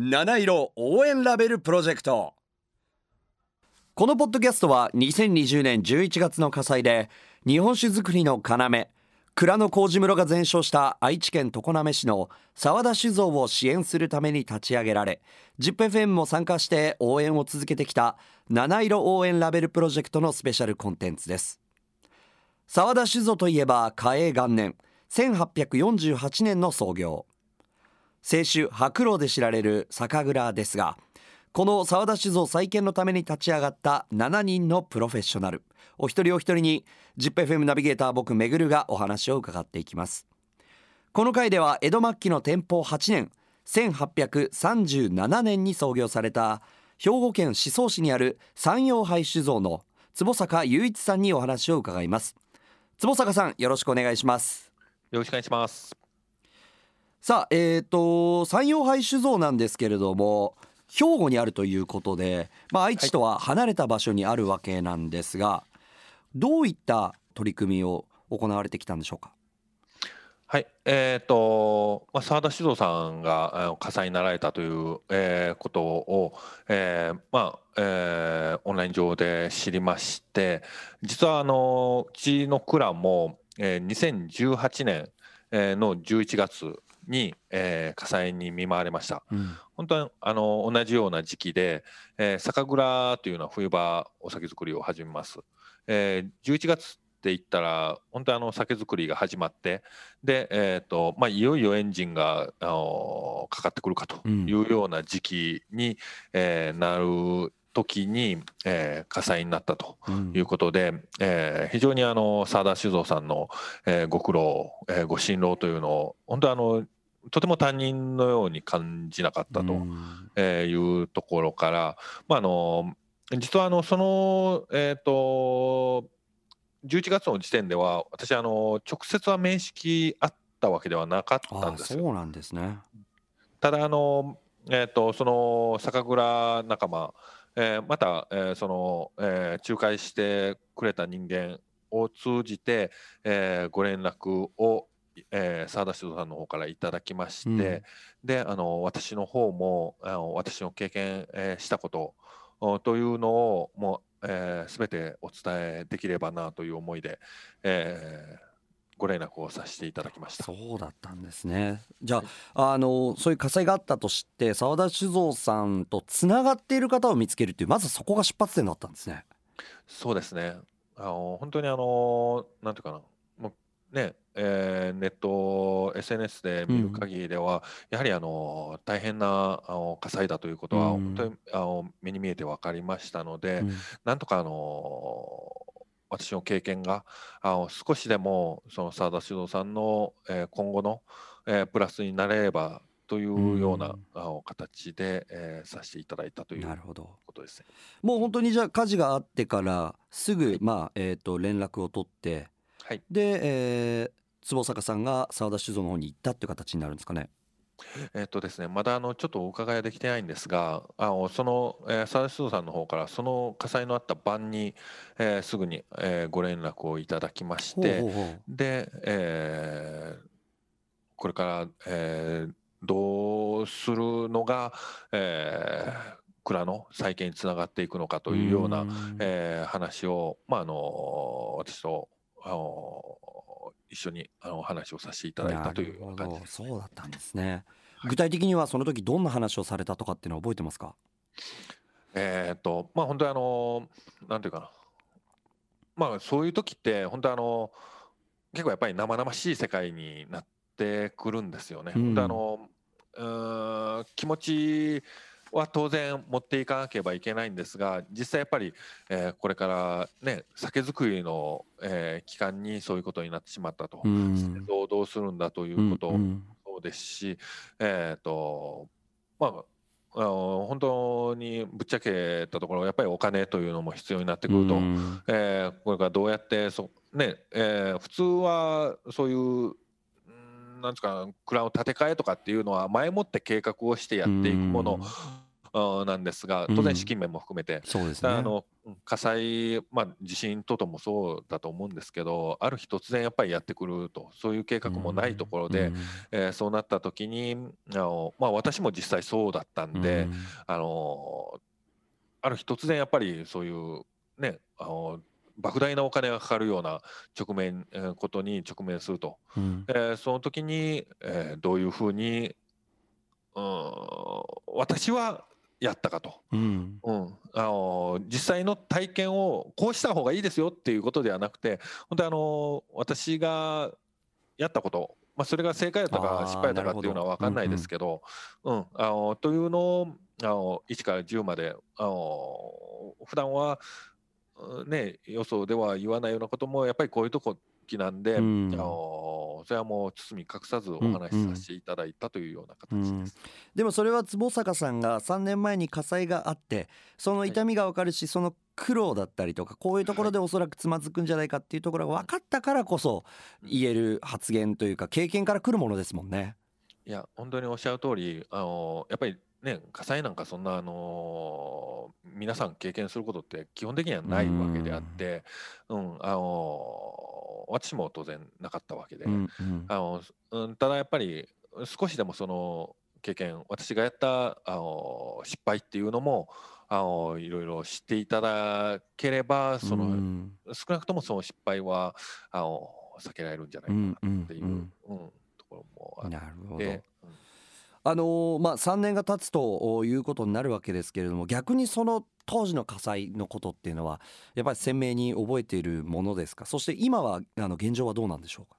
七色応援ラベルプロジェクト。このポッドキャストは2020年11月の火災で日本酒造りの要蔵の麹室が全焼した愛知県常滑市の沢田酒造を支援するために立ち上げられ ZIPFM も参加して応援を続けてきた七色応援ラベルプロジェクトのスペシャルコンテンツです。沢田酒造といえば嘉永元年1848年の創業。清酒白露で知られる酒蔵ですがこの沢田酒造再建のために立ち上がった7人のプロフェッショナル。お一人お一人に ZIPFM ナビゲーター僕めぐるがお話を伺っていきます。この回では江戸末期の天保8年1837年に創業された兵庫県宍粟市にある山陽杯酒造の坪坂雄一さんにお話を伺います。坪坂さんよろしくお願いします。よろしくお願いします。さあえっ、ー、と山陽杯酒造なんですけれども兵庫にあるということで、まあ、愛知とは離れた場所にあるわけなんですが、はい、どういった取り組みを行われてきたんでしょうか？はい、えっ、ー、と、まあ、澤田酒造さんが火災になられたという、えー、ことを、えー、まあ、えー、オンライン上で知りまして、実はあのうちの蔵も、えー、2018年の11月に、えー、火災に見舞われました、うん、本当にあの同じような時期で、えー、酒蔵というのは冬場お酒造りを始めます、えー、11月って言ったら本当にあの酒造りが始まってで、えーとまあ、いよいよエンジンがあのかかってくるかというような時期に、うん、えー、なる時に、えー、火災になったということで、うん、えー、非常にあの澤田酒造さんの、えー、ご苦労、えー、ご辛労というのを本当あのとても他人のように感じなかったというところから、まあ、あの実はあのその、えーと、11月の時点では私あの直接は面識あったわけではなかったんです。そうなんですね。ただあの、えーと、その酒蔵仲間、えー、また、えー、その、えー、仲介してくれた人間を通じて、えー、ご連絡をえー、澤田酒造さんの方からいただきまして、うん、であの私の方もあの私の経験、えー、したことというのをもう、えー、全てお伝えできればなという思いで、えー、ご連絡をさせていただきました。そうだったんですね。じゃああのそういう火災があったとして澤田酒造さんとつながっている方を見つけるっていうまずそこが出発点だったんですね。そうですね。あの本当にあのなんていうかな。もうねえー、ネット SNS で見る限りでは、うん、やはりあの大変なあの火災だということは、本当にあの目に見えて分かりましたので、うん、なんとかあの私の経験があの少しでもその澤田酒造さんの、えー、今後の、えー、プラスになれればというような、あの形で、えー、させていただいたということですね。もう本当にじゃあ火事があってからすぐ、まあえーと、連絡を取って、はい、で、えー、坪坂さんが澤田酒造の方に行ったっていう形になるんですかね。えっとですね、まだあのちょっとお伺いできてないんですが、あのその、えー、澤田酒造さんの方からその火災のあった晩に、えー、すぐに、えー、ご連絡をいただきましてで、えー、これから、えー、どうするのが、えー、蔵の再建につながっていくのかというような、えー、話を、まあ、あの私とあの一緒にあの話をさせていただいたという感じです、そうだったんですね、はい、具体的にはその時どんな話をされたとかっていうのは覚えてますか？えー、っとまあ本当にあのなんていうかな。まあそういう時って本当あの結構やっぱり生々しい世界になってくるんですよね。うん、本当あの気持ちは当然持っていかなければいけないんですが実際やっぱり、えー、これからね酒造りの、えー、期間にそういうことになってしまったと、うん、どうどうするんだということそうですし、うん、えっ、ー、とまああの本当にぶっちゃけたところやっぱりお金というのも必要になってくると、うん、えー、これからどうやってそ、ねえー、普通はそういうなんですか蔵を建て替えとかっていうのは前もって計画をしてやっていくもの、なんですが当然資金面も含めて、そうですね。あの火災、まあ、地震等々もそうだと思うんですけどある日突然やっぱりやってくるとそういう計画もないところで、うん。えーそうなった時にあの、まあ、私も実際そうだったんで、うん。あのある日突然やっぱりそういうねあの莫大なお金がかかるような直面、えーことに直面すると、うん。えーその時に、えーどういうふうに、うん、私はやったかと。うん。うん、あの実際の体験をこうした方がいいですよっていうことではなくて本当にあの私がやったこと、まあ、それが正解だったか失敗だったかっていうのは分かんないですけど、うんあのというのをあの1から10まであの普段はうんね予想では言わないようなこともやっぱりこういうとこなんで、うんあのそれはもう包み隠さずお話しさせていただいたというような形です。でもそれは坪坂さんが3年前に火災があってその痛みが分かるしその苦労だったりとかこういうところでおそらくつまずくんじゃないかっていうところが分かったからこそ言える発言というか経験から来るものですもんね。いや本当におっしゃる通りあのやっぱりね火災なんかそんなあの皆さん経験することって基本的にはないわけであって、うん。あの私も当然なかったわけで、うんうん。あのうん、ただやっぱり少しでもその経験私がやったあの失敗っていうのもあのいろいろ知っていただければその、うん。少なくともその失敗はあの避けられるんじゃないかなっていう、ううんん。ところもあっなるほど。て。あのーまあ3年が経つということになるわけですけれども逆にその当時の火災のことっていうのはやっぱり鮮明に覚えているものですか？そして今はあの現状はどうなんでしょうか？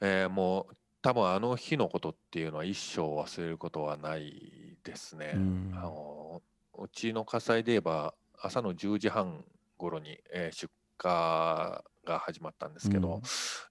えーもう多分あの日のことっていうのは一生忘れることはないですね。うん。あのうちの火災で言えば朝の10時半頃に、えー出火が始まったんですけど、うん。やっ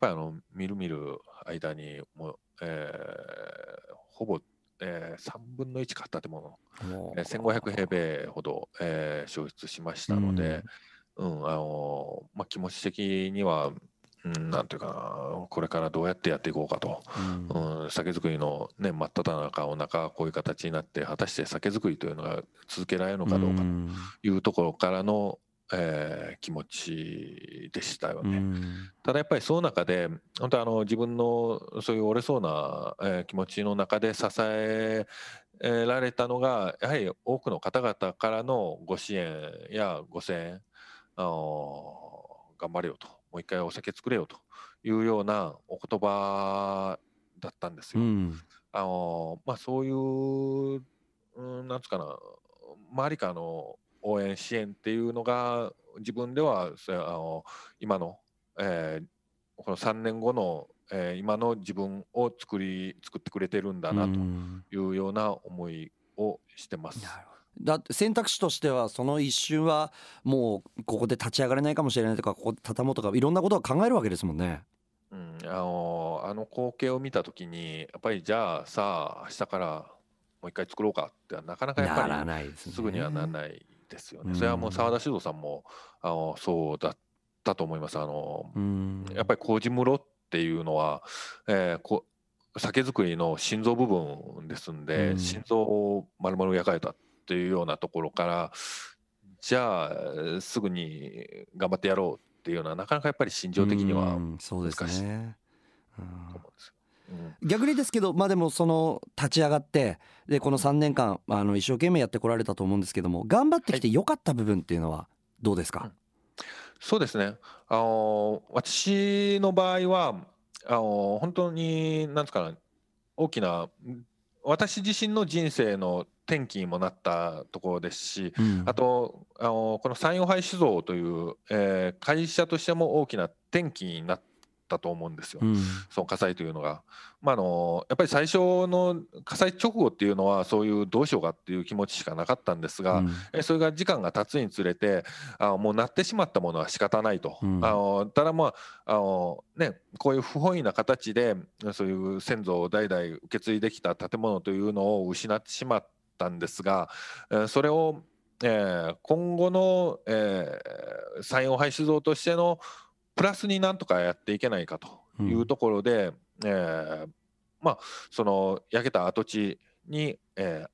ぱりあのみるみる間にもう、えーほぼ、えー3分の1か建物、もうえー1500平米ほど、えー焼失しましたので、うん。あのまあ、気持ち的には、うん、なんていうかなこれからどうやってやっていこうかと、うん。うん、酒造りの、ね、真っ只中お中こういう形になって果たして酒造りというのが続けられるのかどうかん。というところからの、えー気持ちでしたよね。うんただやっぱりその中で本当あの自分のそういう折れそうな、えー気持ちの中で支えられたのがやはり多くの方々からのご支援やご声援あの頑張れよともう一回お酒作れよというようなお言葉だったんですよ。うんあのまあ、そういう、うん、なんつうかな周りからの応援支援っていうのが自分ではあの今の、えーこの3年後の、えー今の自分を作り作ってくれてるんだなうんというような思いをしてます。だって選択肢としてはその一瞬はもうここで立ち上がれないかもしれないとかここで畳もうとかいろんなことを考えるわけですもんね。うん、あのあの光景を見た時にやっぱりじゃあさあ明日からもう一回作ろうかってなかなかやっぱりならないですね。すぐにはならないですよね。うんそれはもう澤田首藤さんもあのそうだったと思います。あのうんやっぱり麹室っていうのは、えーこ酒造りの心臓部分ですんで、うん心臓を丸々焼かれたっていうようなところからじゃあすぐに頑張ってやろうっていうのはなかなかやっぱり心情的にはうんそうです難しいと思うんですよ。うん逆にですけどまあでもその立ち上がってでこの3年間あの一生懸命やってこられたと思うんですけども頑張ってきて良かった部分っていうのはどうですか、そうですね。あの私の場合はあの本当になんですかね大きな私自身の人生の転機にもなったところですし、うん。あとあのこの山陽杯酒造という、えー会社としても大きな転機になったと思うんですよ。うん。その火災というのが、まあ、あのやっぱり最初の火災直後っていうのはそういうどうしようかっていう気持ちしかなかったんですが、うん。えそれが時間が経つにつれてあもうなってしまったものは仕方ないと、うん。あのただまああの、ね、こういう不本意な形でそういう先祖を代々受け継いできた建物というのを失ってしまったんですが、えーそれを、えー今後の、えー、山陽廃酒造としてのプラスになんとかやっていけないかというところで、えーまあその焼けた跡地に、えー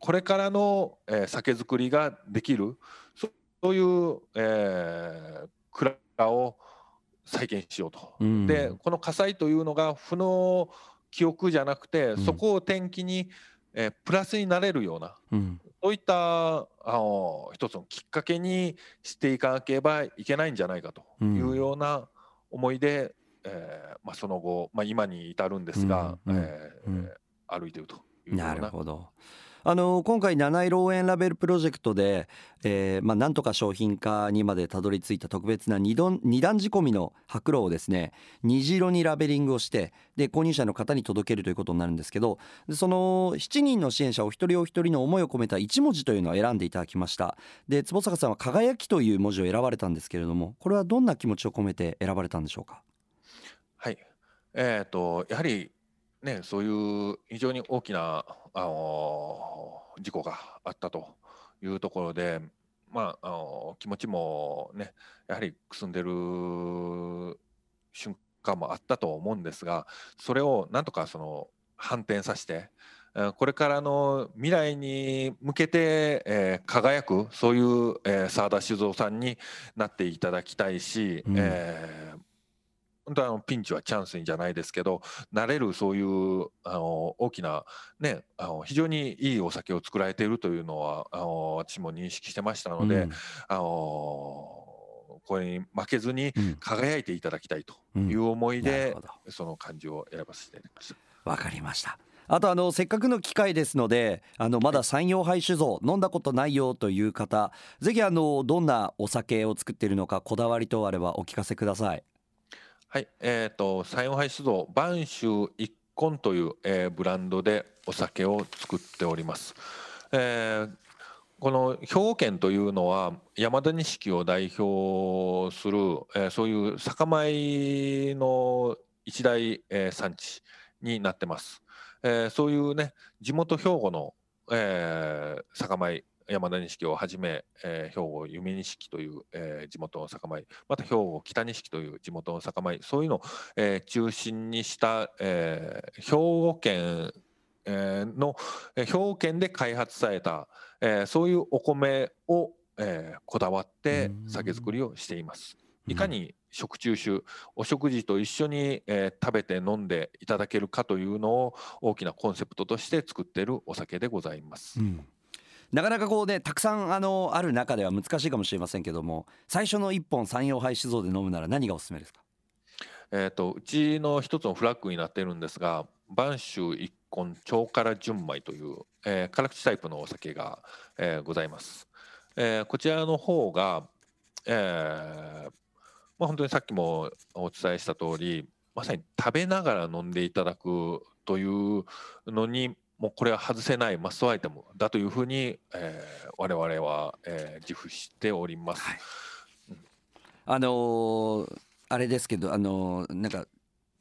これからの、えー、酒造りができるそういう、えー、蔵を再建しようと。うん、でこの火災というのが負の記憶じゃなくて、そこを転機に、えー、プラスになれるような、うん、そういったあの一つのきっかけにしていかなければいけないんじゃないかというような思いで、うん、えー、まあ、その後、まあ、今に至るんですが、うん、えー、歩いているというような。なるほどあの今回七色応援ラベルプロジェクトで、えーまあ、なんとか商品化にまでたどり着いた特別な二段二段仕込みの白露をですね虹色にラベリングをしてで購入者の方に届けるということになるんですけどその7人の支援者お一人お一人の思いを込めた1文字というのを選んでいただきました。で坪坂さんは「輝き」という文字を選ばれたんですけれどもこれはどんな気持ちを込めて選ばれたんでしょうか？はい。えーとやはりね、そういう非常に大きな、あの事故があったというところで、まあ、あの気持ちもねやはりくすんでる瞬間もあったと思うんですがそれをなんとかその反転させてこれからの未来に向けて、えー、輝くそういう、えー、澤田酒造さんになっていただきたいし、うん、えー本当あのピンチはチャンスじゃないですけど慣れるそういうあの大きな、ね、あの非常にいいお酒を作られているというのはあの私も認識してましたので、うん、あのこれに負けずに輝いていただきたいという思いで、うん、その漢字を選ばせていただきました。わかりました。あとあのせっかくの機会ですのであのまだ山陽杯酒造飲んだことないよという方ぜひあのどんなお酒を作っているのかこだわり等あればお聞かせください。はい、えっ、ー、と山陽杯酒造播州一根という、えー、ブランドでお酒を作っております。えー、この兵庫県というのは山田錦を代表する、えー、そういう酒米の一大、えー、産地になってます。えー、そういうね地元兵庫の、えー、酒米山田錦をはじめ、えー、兵庫弓錦という、えー、地元の酒米また兵庫北錦という地元の酒米そういうのを、えー、中心にした、えー、兵庫県、えー、の、えー、兵庫県で開発された、えー、そういうお米を、えー、こだわって酒造りをしています。いかに食中酒お食事と一緒に、えー、食べて飲んでいただけるかというのを大きなコンセプトとして作っているお酒でございます。うんなかなかこうねたくさんあのある中では難しいかもしれませんけども最初の1本山陽杯酒造で飲むなら何がおすすめですか？えーと、うちの一つのフラッグになっているんですが播州一根超辛純米という、えー、辛口タイプのお酒が、えー、ございます、えー、こちらの方が、えーまあ、本当にさっきもお伝えした通りまさに食べながら飲んでいただくというのにもうこれは外せないマストアイテムだというふうに、えー、我々は、えー、自負しております。はい。うん、あのー、あれですけどあのー、なんか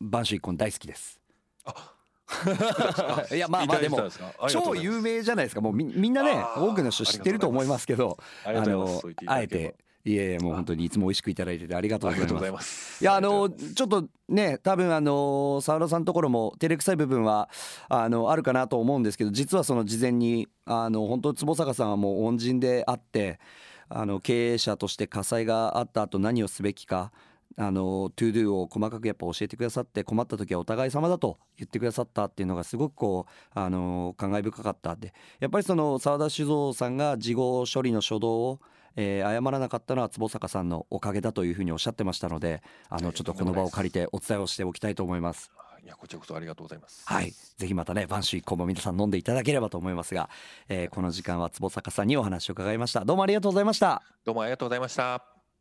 播州一本大好きです。あ いやまあまあでも超有名じゃないですか。もうみみんなね多くの人知ってると思いますけどあのあえていえいえもう本当にいつも美味しくいただいててありがとうございます。いやあのちょっとね多分あの沢田さんのところも照れくさい部分はあのあるかなと思うんですけど実はその事前にあの本当坪坂さんはもう恩人であってあの経営者として火災があった後何をすべきかあの to do を細かくやっぱ教えてくださって困った時はお互い様だと言ってくださったっていうのがすごくこうあの感慨深かった。でやっぱりその澤田酒造さんが事後処理の初動をえー、誤らなかったのは壺阪さんのおかげだというふうにおっしゃってましたのであのちょっとこの場を借りてお伝えをしておきたいと思います。いやこちらこそありがとうございます。はい、ぜひまたね播州一献も皆さん飲んでいただければと思いますが、えー、この時間は壺阪さんにお話を伺いました。どうもありがとうございました。どうもありがとうございました。